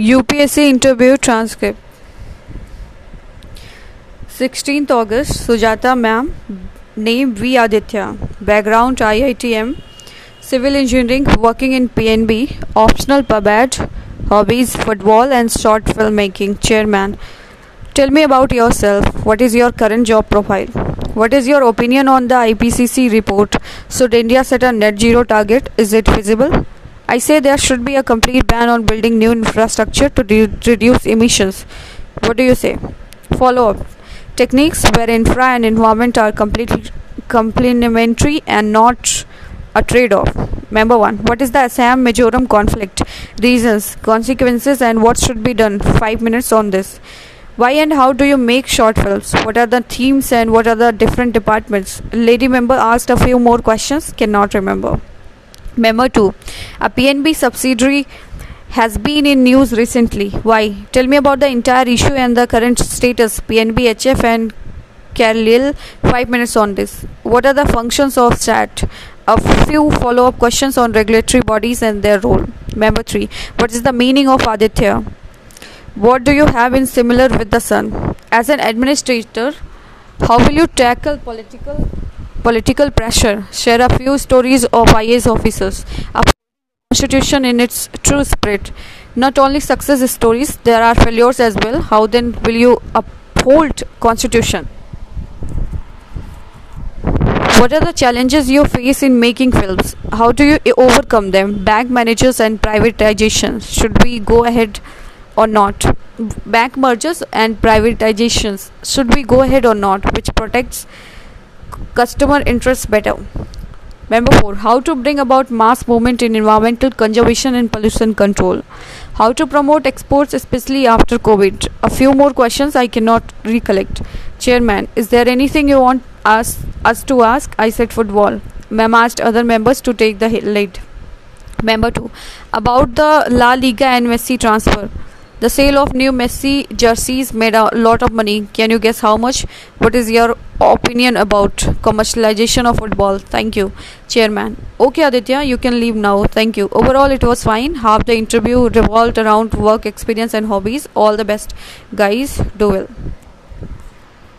UPSC interview transcript. 16th August Sujata ma'am name V Aditya background IITM civil engineering working in PNB optional pub ad hobbies football and short filmmaking chairman. Tell me about yourself. What is your current job profile? What is your opinion on the IPCC report? Should India set a net zero target? Is it feasible I say there should be a complete ban on building new infrastructure to re- reduce emissions. What do you say? Follow up. Techniques where infra and environment are completely complementary and not a trade off. Number one, what is the Assam Mizoram conflict? Reasons, consequences, and what should be done? Five minutes on this. Why and how do you make short films? What are the themes and what are the different departments? Lady member asked a few more questions, cannot remember. Memo 2. A PNB subsidiary has been in news recently. Why? Tell me about the entire issue and the current status. PNB, HF, and Carlyle. 5 minutes on this. What are the functions of SAT? A few follow up questions on regulatory bodies and their role. Memo 3. What is the meaning of Aditya? What do you have in similar with the sun? As an administrator, how will you tackle political political pressure, share a few stories of IAS officers, constitution in its true spirit. Not only success stories, there are failures as well. How then will you uphold constitution? What are the challenges you face in making films? How do you overcome them? Bank managers and privatizations. Should we go ahead or not? Bank mergers and privatizations. Should we go ahead or not? Which protects customer interests better. Number 4. How to bring about mass movement in environmental conservation and pollution control. How to promote exports, especially after COVID. A few more questions I cannot recollect. Chairman, is there anything you want us, us to ask? I said football. Ma'am asked other members to take the lead. Member 2. About the La Liga and Messi transfer. The sale of new Messi jerseys made a lot of money. Can you guess how much? What is your opinion about commercialization of football? Thank you, Chairman. Okay, Aditya, you can leave now. Thank you. Overall, it was fine. Half the interview revolved around work experience and hobbies. All the best, guys. Do well.